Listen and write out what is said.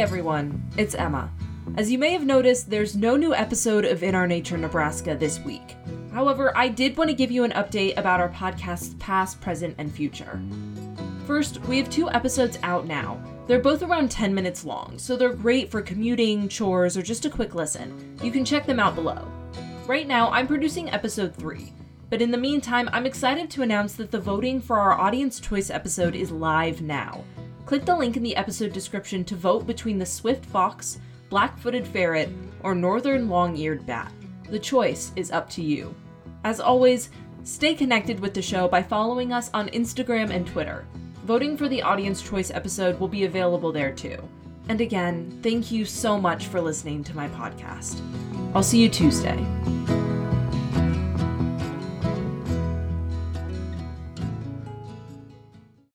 Everyone, it's Emma. As you may have noticed, there's no new episode of In Our Nature Nebraska this week. However, I did want to give you an update about our podcast's past, present, and future. First, we have two episodes out now. They're both around 10 minutes long, so they're great for commuting, chores, or just a quick listen. You can check them out below. Right now, I'm producing episode 3, but in the meantime, I'm excited to announce that the voting for our Audience Choice episode is live now. Click the link in the episode description to vote between the swift fox, black footed ferret, or northern long eared bat. The choice is up to you. As always, stay connected with the show by following us on Instagram and Twitter. Voting for the Audience Choice episode will be available there too. And again, thank you so much for listening to my podcast. I'll see you Tuesday.